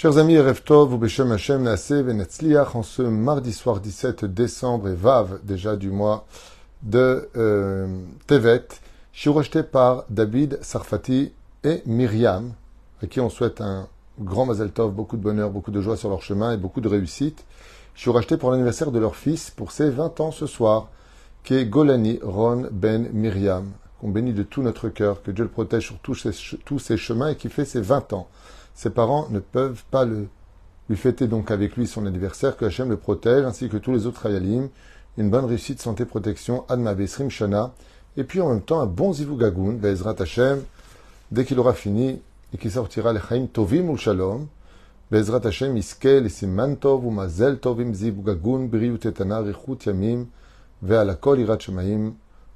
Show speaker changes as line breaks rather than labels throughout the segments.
Chers amis, Tov ou Beshem Hashem Venetzliach, en ce mardi soir 17 décembre et Vav, déjà du mois de euh, Tevet, je suis rejeté par David Sarfati et Myriam, à qui on souhaite un grand Mazel Tov, beaucoup de bonheur, beaucoup de joie sur leur chemin et beaucoup de réussite. Je suis racheté pour l'anniversaire de leur fils pour ses 20 ans ce soir, qui est Golani Ron Ben Myriam, qu'on bénit de tout notre cœur, que Dieu le protège sur tous ses, tous ses chemins et qui fait ses 20 ans. Ses parents ne peuvent pas le, lui fêter donc avec lui son anniversaire, que Hachem le protège, ainsi que tous les autres Hayalim. Une bonne réussite, santé, protection, Adma Besrim Shana, et puis en même temps un bon Zivugagun, Bezrat Hashem, dès qu'il aura fini et qu'il sortira les Chaim Tovim ou Shalom, Bezrat Hashem Iskel Siman Tov Mazel Tovim Zivugagun, Briut Etana, Richut Yamim, Ve'alakol Irat Shemaim,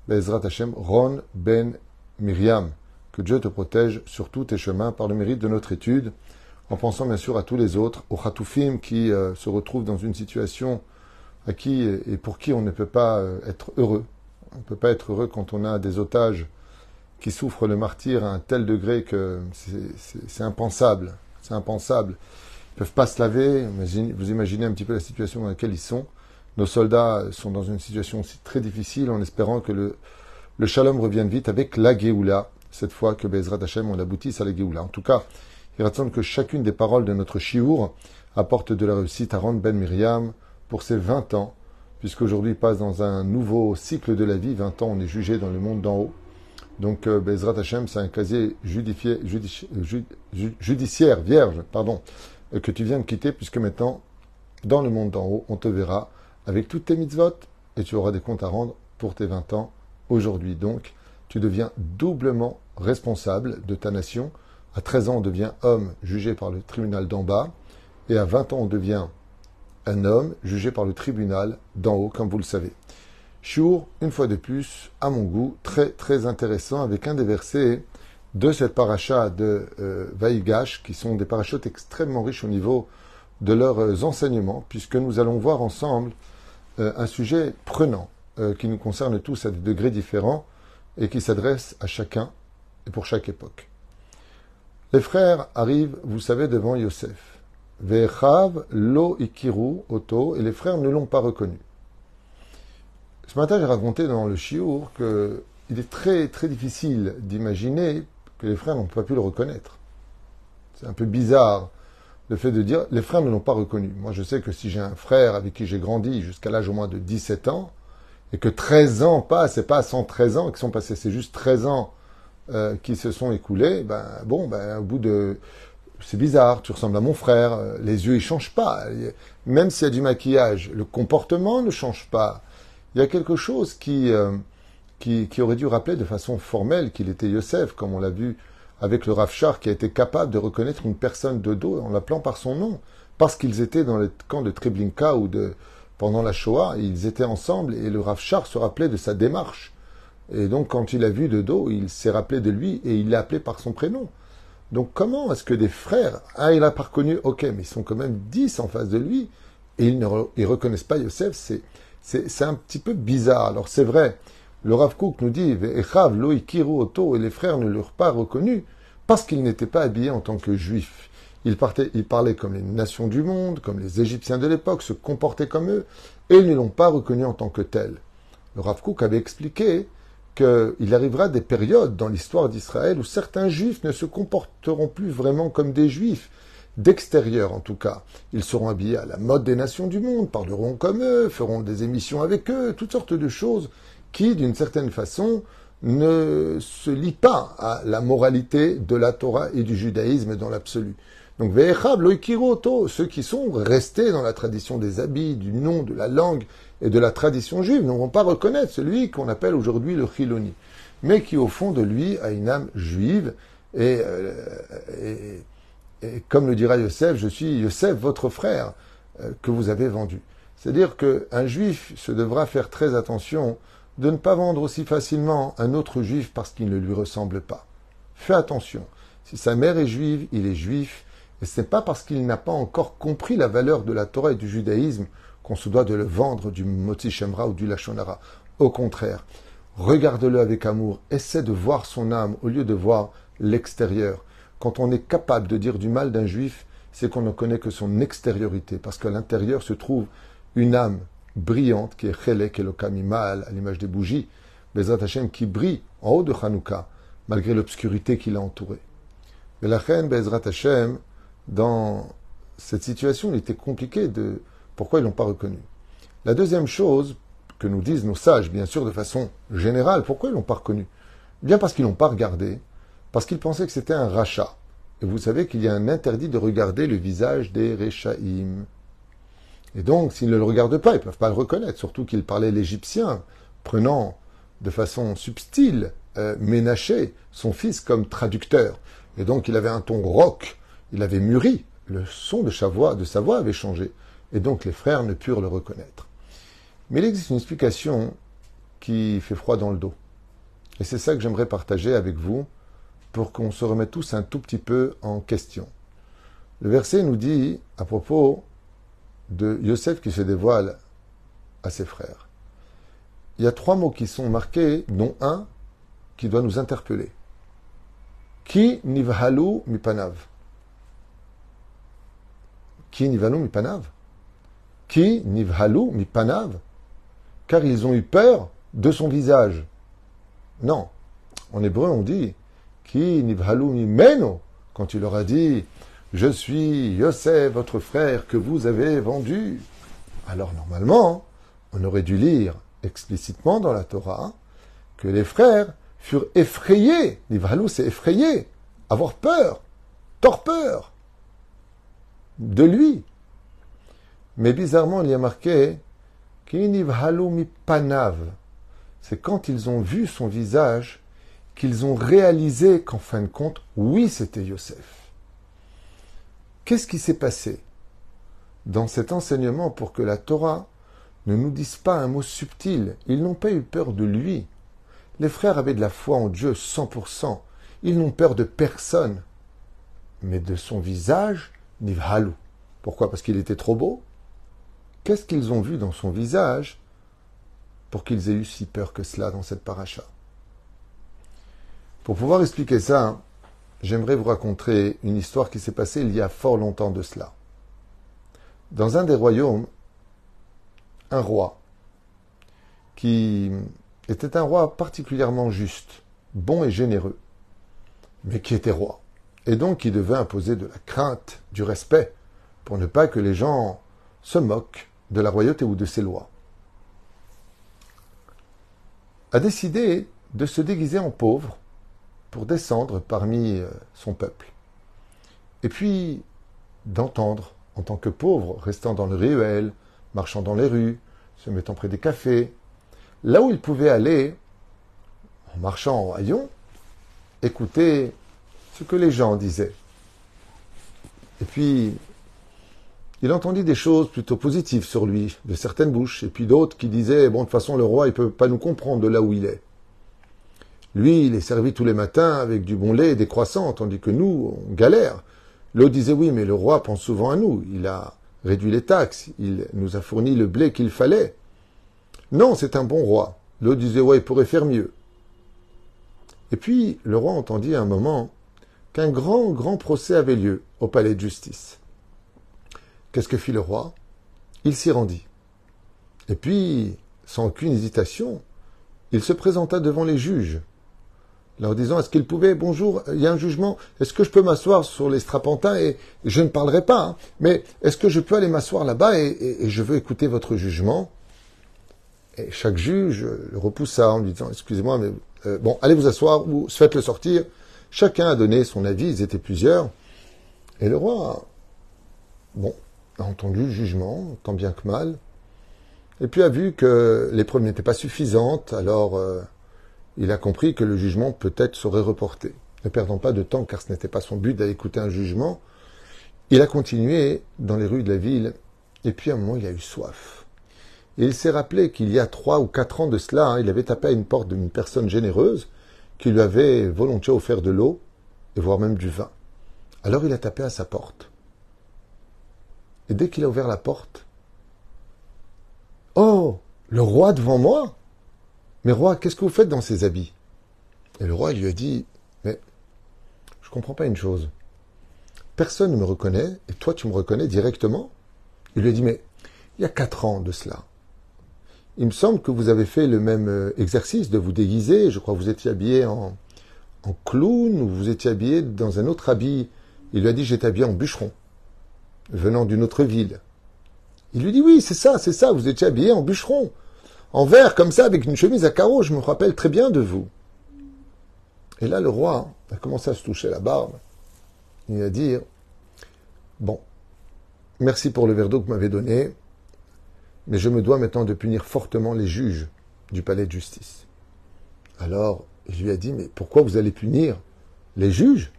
Bezrat Hashem Ron Ben Miriam. Que Dieu te protège sur tous tes chemins par le mérite de notre étude, en pensant bien sûr à tous les autres, aux Khatoufim qui euh, se retrouvent dans une situation à qui et pour qui on ne peut pas euh, être heureux. On ne peut pas être heureux quand on a des otages qui souffrent le martyr à un tel degré que c'est impensable. C'est impensable. Ils ne peuvent pas se laver. Vous imaginez un petit peu la situation dans laquelle ils sont. Nos soldats sont dans une situation aussi très difficile en espérant que le, shalom revienne vite avec la Géoula, cette fois que Bezrat Hashem, on aboutisse à la Géoula. En tout cas, il raconte que chacune des paroles de notre Shiur apporte de la réussite à Ron Ben Miriam pour ses 20 ans, puisqu'aujourd'hui il passe dans un nouveau cycle de la vie. 20 ans, on est jugé dans le monde d'en haut. Donc euh, Bezrat Hashem, c'est un casier judiciaire vierge, pardon, euh, que tu viens de quitter, puisque maintenant, dans le monde d'en haut, on te verra avec toutes tes mitzvot, et tu auras des comptes à rendre pour tes 20 ans aujourd'hui. Donc, tu deviens doublement responsable de ta nation. À 13 ans, on devient homme jugé par le tribunal d'en bas. Et à 20 ans, on devient un homme jugé par le tribunal d'en haut, comme vous le savez. Chour, une fois de plus, à mon goût, très très intéressant, avec un des versets de cette paracha de euh, qui sont des parachutes extrêmement riches au niveau de leurs euh, enseignements, puisque nous allons voir ensemble euh, un sujet prenant, qui nous concerne tous à des degrés différents, et qui s'adresse à chacun et pour chaque époque. Les frères arrivent, vous savez, devant Yosef. Vechav lo ikiru oto, et les frères ne l'ont pas reconnu. Ce matin, j'ai raconté dans le Chiour qu'il est très très difficile d'imaginer que les frères n'ont pas pu le reconnaître. C'est un peu bizarre le fait de dire les frères ne l'ont pas reconnu. Moi, je sais que si j'ai un frère avec qui j'ai grandi jusqu'à l'âge au moins de 17 ans, et que 13 ans passent, c'est pas 113 ans qui sont passés, c'est juste 13 ans euh, qui se sont écoulés, ben bon, ben au bout de... C'est bizarre, tu ressembles à mon frère, euh, les yeux ils changent pas, même s'il y a du maquillage, le comportement ne change pas. Il y a quelque chose qui, euh, qui, qui, aurait dû rappeler de façon formelle qu'il était Yosef, comme on l'a vu avec le Rafchar, qui a été capable de reconnaître une personne de dos en l'appelant par son nom, parce qu'ils étaient dans les camps de Treblinka ou de, pendant la Shoah, ils étaient ensemble et le Rav Char se rappelait de sa démarche. Et donc, quand il a vu de dos, il s'est rappelé de lui et il l'a appelé par son prénom. Donc, comment est-ce que des frères, ah, il a pas reconnu, ok, mais ils sont quand même dix en face de lui et ils ne reconnaissent pas Yosef, c'est, un petit peu bizarre. Alors, c'est vrai, le Rav Kook nous dit, Echav, Loïkiru, Oto, et les frères ne l'ont pas reconnu parce qu'ils n'étaient pas habillés en tant que juifs. Il, parlait comme les nations du monde, comme les Égyptiens de l'époque, se comportaient comme eux, et ils ne l'ont pas reconnu en tant que tel. Le Rav Kook avait expliqué qu'il arrivera des périodes dans l'histoire d'Israël où certains juifs ne se comporteront plus vraiment comme des juifs, d'extérieur en tout cas. Ils seront habillés à la mode des nations du monde, parleront comme eux, feront des émissions avec eux, toutes sortes de choses qui, d'une certaine façon, ne se lient pas à la moralité de la Torah et du judaïsme dans l'absolu. Donc, Ve'echab loikiroto, ceux qui sont restés dans la tradition des habits, du nom, de la langue et de la tradition juive, ne vont pas reconnaître celui qu'on appelle aujourd'hui le chiloni, mais qui au fond de lui a une âme juive et, euh, comme le dira Yosef, je suis Yosef, votre frère, euh, que vous avez vendu. C'est-à-dire qu'un juif se devra faire très attention de ne pas vendre aussi facilement un autre juif parce qu'il ne lui ressemble pas. Fais attention. Si sa mère est juive, il est juif. Et ce n'est pas parce qu'il n'a pas encore compris la valeur de la Torah et du judaïsme qu'on se doit de le vendre du Moti Shemra ou du Lachonara. Au contraire, regarde-le avec amour, essaie de voir son âme au lieu de voir l'extérieur. Quand on est capable de dire du mal d'un juif, c'est qu'on ne connaît que son extériorité, parce qu'à l'intérieur se trouve une âme brillante qui est Chelek Elokamimal, à l'image des bougies, Bezrat Hashem, qui brille en haut de Hanouka, malgré l'obscurité qui l'a entouré. Mais Bezrat Hashem, dans cette situation, il était compliqué de pourquoi ils l'ont pas reconnu. La deuxième chose que nous disent nos sages, bien sûr de façon générale, pourquoi ils l'ont pas reconnu? Bien parce qu'ils l'ont pas regardé, parce qu'ils pensaient que c'était un rachat. Et vous savez qu'il y a un interdit de regarder le visage des Rechaïm. Et donc, s'ils ne le regardent pas, ils ne peuvent pas le reconnaître, surtout qu'il parlait l'égyptien, prenant de façon subtile euh, Ménaché, son fils, comme traducteur. Et donc, il avait un ton rock, il avait mûri, le son de sa voix, avait changé. Et donc, les frères ne purent le reconnaître. Mais il existe une explication qui fait froid dans le dos. Et c'est ça que j'aimerais partager avec vous pour qu'on se remette tous un tout petit peu en question. Le verset nous dit à propos de Yosef qui se dévoile à ses frères. Il y a trois mots qui sont marqués, dont un qui doit nous interpeller. Ki nivhalu mipanav. Ki nivhalu mipanav. Ki nivhalu mipanav. Car ils ont eu peur de son visage. Non. En hébreu, on dit Ki nivhalu mimeno. Quand il leur a dit Je suis Yosef, votre frère, que vous avez vendu. Alors normalement, on aurait dû lire explicitement dans la Torah que les frères furent effrayés. Nivhalu, c'est effrayé, avoir peur, torpeur de lui. Mais bizarrement, il y a marqué panav. C'est quand ils ont vu son visage qu'ils ont réalisé qu'en fin de compte, oui, c'était Yosef. Qu'est-ce qui s'est passé dans cet enseignement pour que la Torah ne nous dise pas un mot subtil? Ils n'ont pas eu peur de lui. Les frères avaient de la foi en Dieu 100%. Ils n'ont peur de personne. Mais de son visage, Nivhalu. Pourquoi? Parce qu'il était trop beau Qu'est-ce qu'ils ont vu dans son visage pour qu'ils aient eu si peur que cela dans cette paracha? Pour pouvoir expliquer ça, j'aimerais vous raconter une histoire qui s'est passée il y a fort longtemps de cela. Dans un des royaumes, un roi qui était un roi particulièrement juste, bon et généreux, mais qui était roi, et donc qui devait imposer de la crainte, du respect, pour ne pas que les gens se moquent de la royauté ou de ses lois, a décidé de se déguiser en pauvre pour descendre parmi euh, son peuple. Et puis d'entendre, en tant que pauvre, restant dans le réel, marchant dans les rues, se mettant près des cafés, là où il pouvait aller, en marchant en rayon, écouter que les gens disaient. Et puis, il entendit des choses plutôt positives sur lui, de certaines bouches, et puis d'autres qui disaient, bon, de toute façon, le roi, il peut pas nous comprendre de là où il est. Lui, il est servi tous les matins avec du bon lait et des croissants, tandis que nous, on galère. L'autre disait, oui, mais le roi pense souvent à nous. Il a réduit les taxes, il nous a fourni le blé qu'il fallait. Non, c'est un bon roi. L'autre disait, ouais, il pourrait faire mieux. Et puis, le roi entendit un moment qu'un grand, grand procès avait lieu au palais de justice. Qu'est-ce que fit le roi? Il s'y rendit. Et puis, sans aucune hésitation, il se présenta devant les juges, leur disant est-ce qu'il pouvait, bonjour, il y a un jugement, est-ce que je peux m'asseoir sur les strapantins et je ne parlerai pas, hein, mais est-ce que je peux aller m'asseoir là-bas et, je veux écouter votre jugement? Et chaque juge le repoussa en lui disant excusez-moi, mais euh, bon, allez vous asseoir ou faites-le sortir. Chacun a donné son avis, ils étaient plusieurs. Et le roi, bon, a entendu le jugement, tant bien que mal, et puis a vu que les preuves n'étaient pas suffisantes, alors euh, il a compris que le jugement peut-être serait reporté. Ne perdant pas de temps, car ce n'était pas son but d'aller écouter un jugement, il a continué dans les rues de la ville, et puis à un moment il a eu soif. Et il s'est rappelé qu'il y a trois ou quatre ans de cela, hein, il avait tapé à une porte d'une personne généreuse qui lui avait volontiers offert de l'eau, et voire même du vin. Alors il a tapé à sa porte. Et dès qu'il a ouvert la porte, Oh, le roi devant moi mais roi, qu'est-ce que vous faites dans ces habits? Et le roi lui a dit, mais je ne comprends pas une chose. personne ne me reconnaît, et toi tu me reconnais directement? Il lui a dit, mais il y a quatre ans de cela. Il me semble que vous avez fait le même euh, exercice de vous déguiser. Je crois que vous étiez habillé en, en clown ou vous étiez habillé dans un autre habit. Il lui a dit, j'étais habillé en bûcheron, venant d'une autre ville. Il lui dit, oui, c'est ça, c'est ça, vous étiez habillé en bûcheron, en vert, comme ça, avec une chemise à carreaux, je me rappelle très bien de vous. Et là, le roi a commencé à se toucher la barbe. Il a dit, bon, merci pour le verre d'eau que vous m'avez donné, mais je me dois maintenant de punir fortement les juges du palais de justice. Alors, il lui a dit, mais pourquoi vous allez punir les juges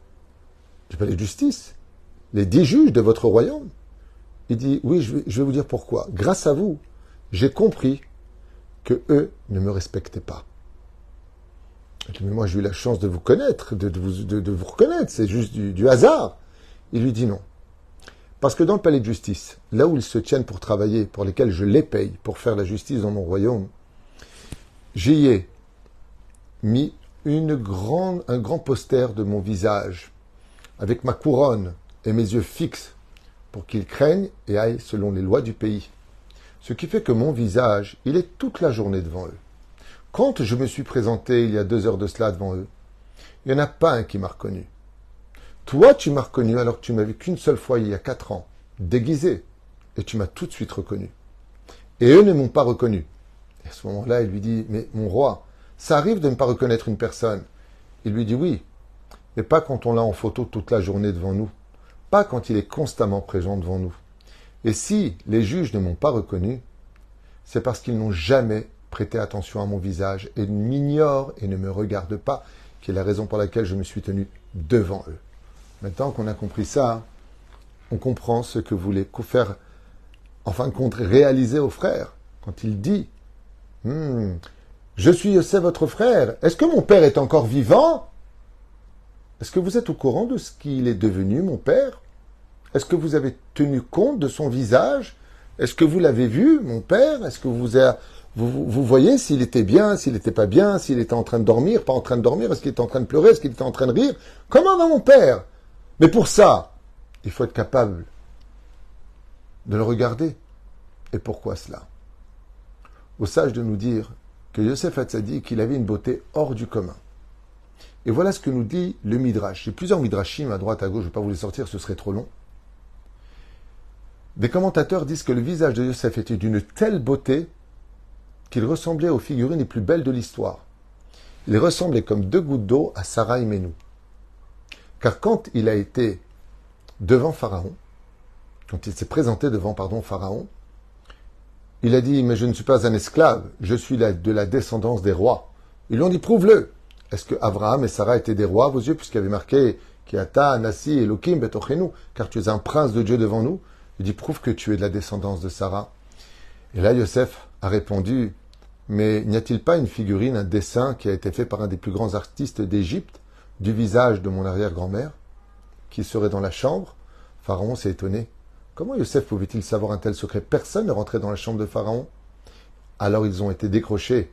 du palais de justice? Les dix juges de votre royaume? Il dit, oui, je vais, vous dire pourquoi. Grâce à vous, j'ai compris que eux ne me respectaient pas. mais moi, j'ai eu la chance de vous connaître, de, vous, reconnaître, c'est juste du hasard. Il lui dit non. Parce que dans le palais de justice, là où ils se tiennent pour travailler, pour lesquels je les paye pour faire la justice dans mon royaume, j'y ai mis une grande, un grand poster de mon visage, avec ma couronne et mes yeux fixes, pour qu'ils craignent et aillent selon les lois du pays. Ce qui fait que mon visage, il est toute la journée devant eux. Quand je me suis présenté il y a deux heures de cela devant eux, il n'y en a pas un qui m'a reconnu. Toi, tu m'as reconnu alors que tu m'as vu qu'une seule fois il y a quatre ans, déguisé, et tu m'as tout de suite reconnu. Et eux ne m'ont pas reconnu. Et à ce moment-là, il lui dit, mais mon roi, ça arrive de ne pas reconnaître une personne. Il lui dit oui, mais pas quand on l'a en photo toute la journée devant nous, pas quand il est constamment présent devant nous. Et si les juges ne m'ont pas reconnu, c'est parce qu'ils n'ont jamais prêté attention à mon visage et m'ignorent et ne me regardent pas, qui est la raison pour laquelle je me suis tenu devant eux. Maintenant qu'on a compris ça, on comprend ce que voulait faire, en fin de compte, réaliser au frère. Quand il dit hmm, Je suis Yosef, votre frère, est-ce que mon père est encore vivant? Est-ce que vous êtes au courant de ce qu'il est devenu, mon père? Est-ce que vous avez tenu compte de son visage? Est-ce que vous l'avez vu, mon père? Est-ce que vous, vous, vous voyez s'il était bien, s'il n'était pas bien, s'il était en train de dormir, pas en train de dormir, est-ce qu'il était en train de pleurer, est-ce qu'il était en train de rire? Comment va mon père? Mais pour ça, il faut être capable de le regarder. Et pourquoi cela? Au sage de nous dire que Yosef dit qu'il avait une beauté hors du commun. Et voilà ce que nous dit le Midrash. J'ai plusieurs Midrashim à droite, à gauche, je ne vais pas vous les sortir, ce serait trop long. Des commentateurs disent que le visage de Yosef était d'une telle beauté qu'il ressemblait aux figurines les plus belles de l'histoire. Il ressemblait comme deux gouttes d'eau à Sarah et Menou. Car quand il a été devant Pharaon, quand il s'est présenté devant Pharaon, il a dit Mais je ne suis pas un esclave, je suis de la descendance des rois. Ils lui ont dit Prouve-le. Est-ce que Abraham et Sarah étaient des rois à vos yeux, puisqu'il y avait marqué Kiata, Nassi, Elohim, Betochenu, car tu es un prince de Dieu devant nous? Il dit Prouve que tu es de la descendance de Sarah. Et là, Yosef a répondu Mais n'y a-t-il pas une figurine, un dessin qui a été fait par un des plus grands artistes d'Égypte du visage de mon arrière-grand-mère, qui serait dans la chambre, Pharaon s'est étonné. Comment Yosef pouvait-il savoir un tel secret? Personne ne rentrait dans la chambre de Pharaon. Alors ils ont été décrochés.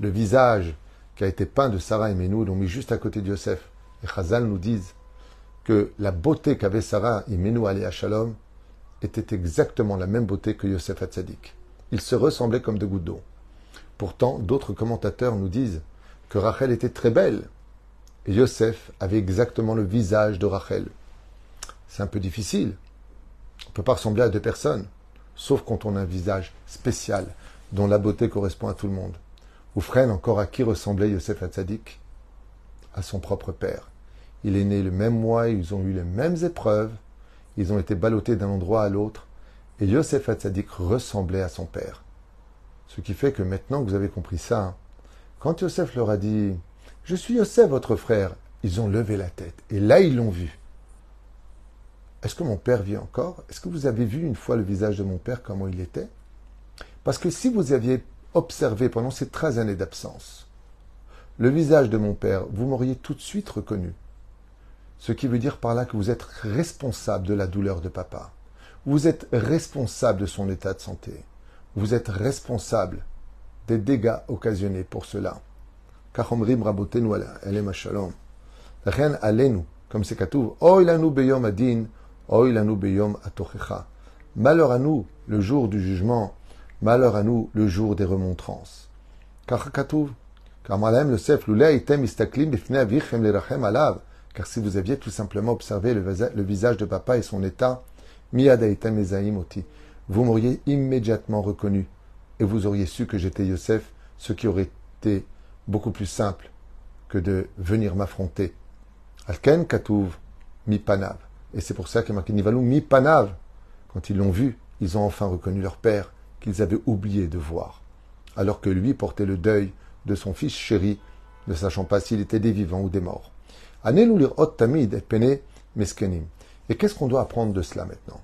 Le visage qui a été peint de Sarah et Menou l'ont mis juste à côté de Yosef. Et Chazal nous disent que la beauté qu'avait Sarah et Menou à Shalom était exactement la même beauté que Yosef Hatzadik. Ils se ressemblaient comme deux gouttes d'eau. Pourtant, d'autres commentateurs nous disent que Rachel était très belle, Yosef avait exactement le visage de Rachel. C'est un peu difficile. On ne peut pas ressembler à deux personnes, sauf quand on a un visage spécial, dont la beauté correspond à tout le monde. Ou encore à qui ressemblait Yosef Hatzadik À son propre père. Il est né le même mois, ils ont eu les mêmes épreuves, ils ont été ballottés d'un endroit à l'autre, et Yosef Hatzadik ressemblait à son père. Ce qui fait que maintenant que vous avez compris ça, quand Yosef leur a dit je suis Yosef, votre frère. Ils ont levé la tête. Et là, ils l'ont vu. Est-ce que mon père vit encore? Est-ce que vous avez vu une fois le visage de mon père, comment il était? Parce que si vous aviez observé pendant ces 13 années d'absence le visage de mon père, vous m'auriez tout de suite reconnu. Ce qui veut dire par là que vous êtes responsable de la douleur de papa. Vous êtes responsable de son état de santé. Vous êtes responsable des dégâts occasionnés pour cela. Kachomrim rabotenu elem shalom. Rien alenu, comme c'est katuv, oy lanu beyom adin, beyom atochecha. Malheur à nous le jour du jugement, malheur à nous le jour des remontrances. Car car si vous aviez tout simplement observé le visage de papa et son état, vous m'auriez immédiatement reconnu et vous auriez su que j'étais Yosef, ce qui aurait été beaucoup plus simple que de venir m'affronter. Alken Katouv mi panav. Et c'est pour ça que marqué Nivalou mi panav. Quand ils l'ont vu, ils ont enfin reconnu leur père qu'ils avaient oublié de voir. Alors que lui portait le deuil de son fils chéri, ne sachant pas s'il était des vivants ou des morts. tamid et meskenim. Et qu'est-ce qu'on doit apprendre de cela maintenant?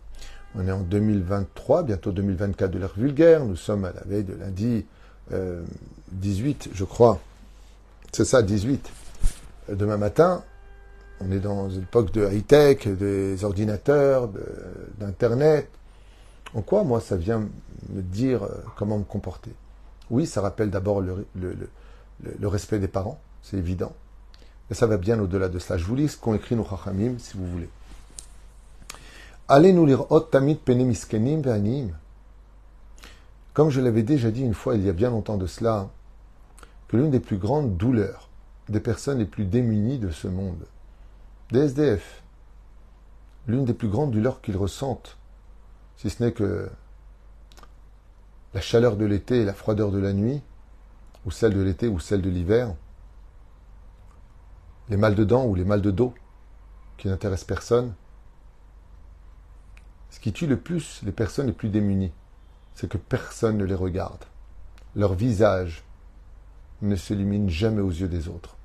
On est en 2023, bientôt 2024 de l'ère vulgaire. Nous sommes à la veille de lundi 18, euh, je crois. C'est ça, 18. Demain matin, on est dans une époque de high-tech, des ordinateurs, d'Internet. En quoi, moi, ça vient me dire euh, comment me comporter? Oui, ça rappelle d'abord le, respect des parents, c'est évident. Mais ça va bien au-delà de cela. Je vous lis ce qu'ont écrit nos chachamim, si vous voulez. Allez nous lire Ot Tamid Penemiskenim. Comme je l'avais déjà dit une fois il y a bien longtemps de cela, que l'une des plus grandes douleurs des personnes les plus démunies de ce monde, des SDF, l'une des plus grandes douleurs qu'ils ressentent, si ce n'est que la chaleur de l'été et la froideur de la nuit, ou celle de l'été ou celle de l'hiver, les mal de dents ou les mal de dos qui n'intéressent personne, ce qui tue le plus les personnes les plus démunies, c'est que personne ne les regarde. Leur visage ne s'illumine jamais aux yeux des autres.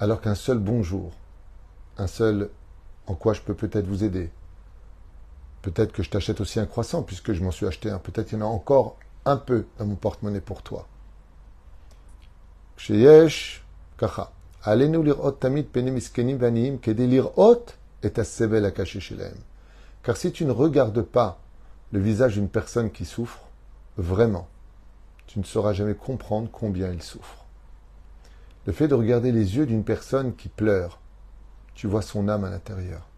Alors qu'un seul bonjour, un seul en quoi je peux peut-être vous aider. Peut-être que je t'achète aussi un croissant puisque je m'en suis acheté un. Peut-être qu'il y en a encore un peu dans mon porte-monnaie pour toi. Kacha. Allez-nous lire tamid Car si tu ne regardes pas le visage d'une personne qui souffre, vraiment, tu ne sauras jamais comprendre combien il souffre. Le fait de regarder les yeux d'une personne qui pleure, tu vois son âme à l'intérieur.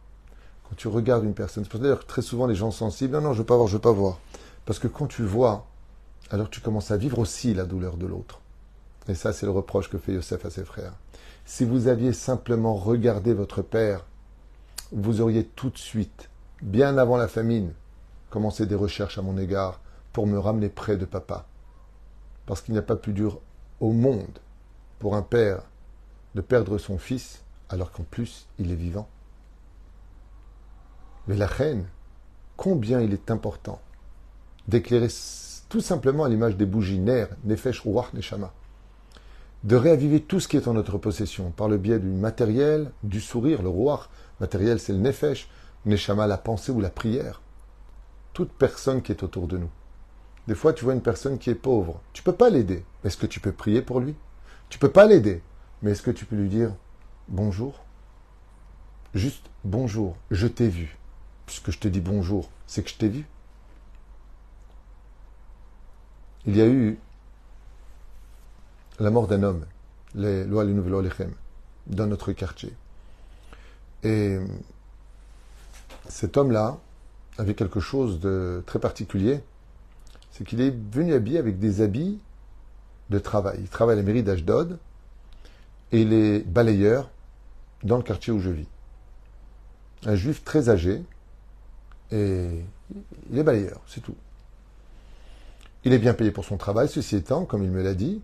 Quand tu regardes une personne, c'est pour ça que très souvent les gens sensibles, non, non, je veux pas voir, je veux pas voir. Parce que quand tu vois, alors tu commences à vivre aussi la douleur de l'autre. Et ça, c'est le reproche que fait Yosef à ses frères. Si vous aviez simplement regardé votre père, vous auriez tout de suite, bien avant la famine, commencé des recherches à mon égard pour me ramener près de papa. Parce qu'il n'y a pas plus dur au monde pour un père de perdre son fils alors qu'en plus il est vivant. Mais la reine, combien il est important d'éclairer tout simplement à l'image des bougies Ner, Nefesh, Ruach, Neshama, de réaviver tout ce qui est en notre possession par le biais du matériel, du sourire, le Ruach, matériel c'est le Nefesh, Neshama la pensée ou la prière, toute personne qui est autour de nous. Des fois, tu vois une personne qui est pauvre. Tu peux pas l'aider. Est-ce que tu peux prier pour lui? Tu peux pas l'aider. Mais est-ce que tu peux lui dire bonjour? Juste bonjour, je t'ai vu. Puisque je te dis bonjour, c'est que je t'ai vu. Il y a eu la mort d'un homme, les lois dans notre quartier. Et cet homme-là avait quelque chose de très particulier, c'est qu'il est venu habillé avec des habits de travail. Il travaille à la mairie d'Ashdod et les balayeurs dans le quartier où je vis. Un juif très âgé, et il est balayeur, c'est tout. Il est bien payé pour son travail, ceci étant, comme il me l'a dit.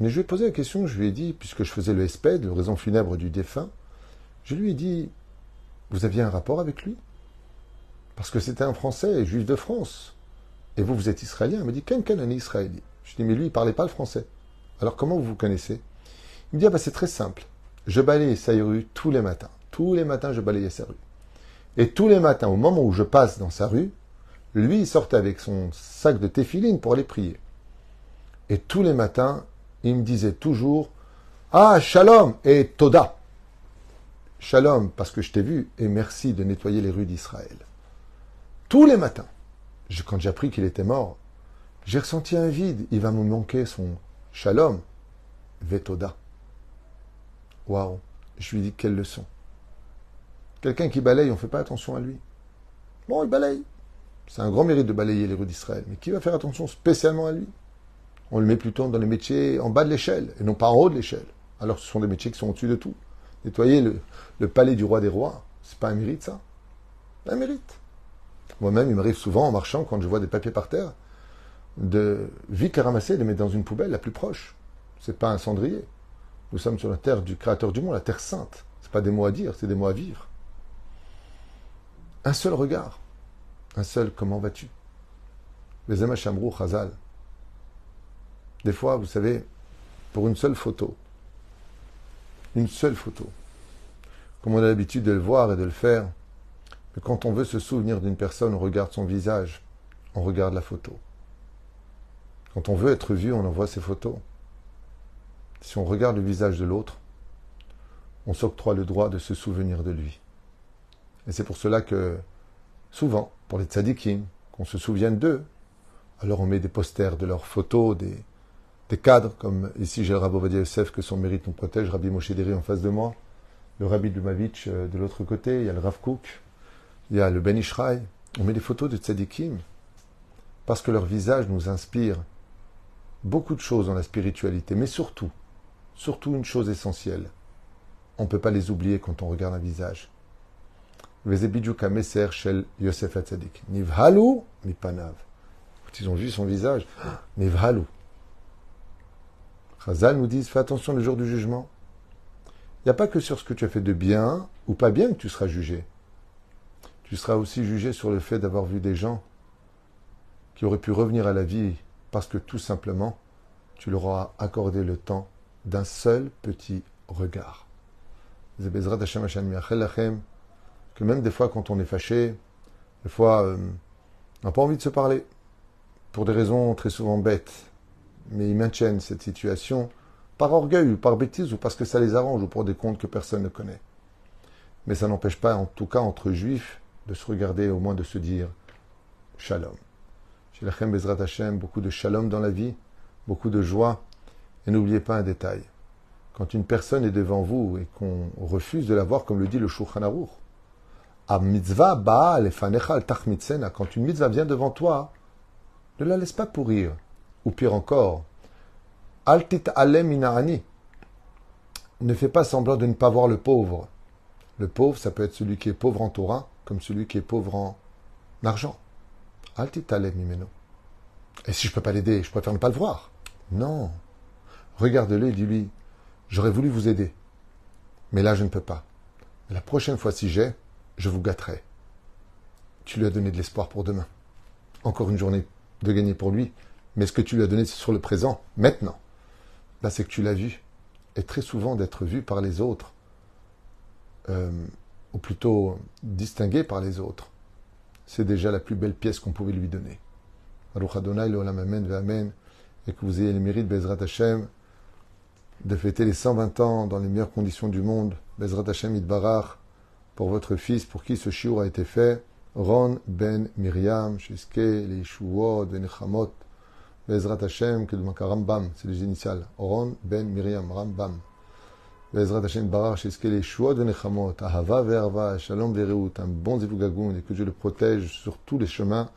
Mais je lui ai posé la question, je lui ai dit, puisque je faisais le SPED, le raison funèbre du défunt, je lui ai dit, vous aviez un rapport avec lui? Parce que c'était un Français, juif de France. Et vous, vous êtes israélien. Il m'a dit, quel un israélien Je dit, mais lui, il ne parlait pas le français. Alors comment vous vous connaissez? Il me dit, ah bah, c'est très simple. Je balayais sa rue tous les matins. Tous les matins, je balayais sa rue. Et tous les matins, au moment où je passe dans sa rue, lui, il sortait avec son sac de téphiline pour aller prier. Et tous les matins, il me disait toujours Ah, shalom et toda. Shalom, parce que je t'ai vu, et merci de nettoyer les rues d'Israël. Tous les matins. Quand j'ai appris qu'il était mort, j'ai ressenti un vide. Il va me manquer son shalom, vetoda. Waouh Je lui dis quelle leçon. Quelqu'un qui balaye, on ne fait pas attention à lui. Bon, il balaye. C'est un grand mérite de balayer les rues d'Israël. Mais qui va faire attention spécialement à lui? On le met plutôt dans les métiers en bas de l'échelle et non pas en haut de l'échelle. Alors ce sont des métiers qui sont au-dessus de tout. Nettoyer le, palais du roi des rois, c'est pas un mérite ça Un mérite. Moi-même, il m'arrive souvent en marchant, quand je vois des papiers par terre, de vite les ramasser et les mettre dans une poubelle la plus proche. C'est pas un cendrier. Nous sommes sur la terre du Créateur du monde, la terre sainte. C'est pas des mots à dire, c'est des mots à vivre. Un seul regard, un seul comment vas-tu? Les Chamrou Chazal. Des fois, vous savez, pour une seule photo, une seule photo, comme on a l'habitude de le voir et de le faire, mais quand on veut se souvenir d'une personne, on regarde son visage, on regarde la photo. Quand on veut être vu, on envoie ses photos. Si on regarde le visage de l'autre, on s'octroie le droit de se souvenir de lui. Et c'est pour cela que, souvent, pour les tzadikim, qu'on se souvienne d'eux, alors on met des posters de leurs photos, des, cadres, comme ici j'ai le Rabbi Ovadia Yosef, que son mérite nous protège, Rabbi Moshe Deri en face de moi, le Rabbi Dumavitch euh, de l'autre côté, il y a le Rav Kook, il y a le Ben Ishraï. On met des photos de tzadikim parce que leur visage nous inspire beaucoup de choses dans la spiritualité, mais surtout, surtout une chose essentielle. On ne peut pas les oublier quand on regarde un visage. Messer Shel Yosef Atzadik. Nivhalu mipanav. Ils ont vu son visage. Nivhalu. Chazal nous dit fais attention le jour du jugement. Il n'y a pas que sur ce que tu as fait de bien ou pas bien que tu seras jugé. Tu seras aussi jugé sur le fait d'avoir vu des gens qui auraient pu revenir à la vie parce que tout simplement, tu leur auras accordé le temps d'un seul petit regard. Que même des fois, quand on est fâché, des fois, euh, on n'a pas envie de se parler, pour des raisons très souvent bêtes, mais ils maintiennent cette situation par orgueil ou par bêtise ou parce que ça les arrange ou pour des comptes que personne ne connaît. Mais ça n'empêche pas, en tout cas entre juifs, de se regarder, au moins de se dire Shalom. Chez la Bezrat Hashem, beaucoup de shalom dans la vie, beaucoup de joie. Et n'oubliez pas un détail. Quand une personne est devant vous et qu'on refuse de la voir, comme le dit le Shulchan Aruch, a mitzvah quand une mitzvah vient devant toi, ne la laisse pas pourrir. Ou pire encore, altit alem inaani. Ne fais pas semblant de ne pas voir le pauvre. Le pauvre, ça peut être celui qui est pauvre en Torah, comme celui qui est pauvre en argent. Altit alem imeno. Et si je ne peux pas l'aider, je préfère ne pas le voir. Non. Regarde-le et dis-lui, j'aurais voulu vous aider. Mais là, je ne peux pas. La prochaine fois, si j'ai, je vous gâterai. Tu lui as donné de l'espoir pour demain. Encore une journée de gagner pour lui. Mais ce que tu lui as donné sur le présent, maintenant, là, c'est que tu l'as vu. Et très souvent, d'être vu par les autres, euh, ou plutôt distingué par les autres, c'est déjà la plus belle pièce qu'on pouvait lui donner. Et que vous ayez le mérite, Bezrat Hashem, de fêter les 120 ans dans les meilleures conditions du monde, Bezrat Hashem Idbarach, pour votre fils, pour qui ce shiur a été fait, Ron ben Miriam, Shiske, les Shuot, ben Nechamot, Bezrat Hashem, que de c'est les initiales, Ron ben Miriam, Rambam. Bezrat Hashem Barach, les Shuot, ben Nechamot, Ahava verva, Shalom vereut, un bon zivugagoun, et que Dieu le protège sur tous les chemins,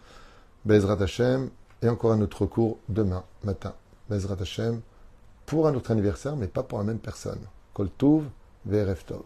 Bezrat Hashem, et encore un autre cours demain matin. Bezrat Hashem, pour un autre anniversaire, mais pas pour la même personne. Kol Tuv, Tov.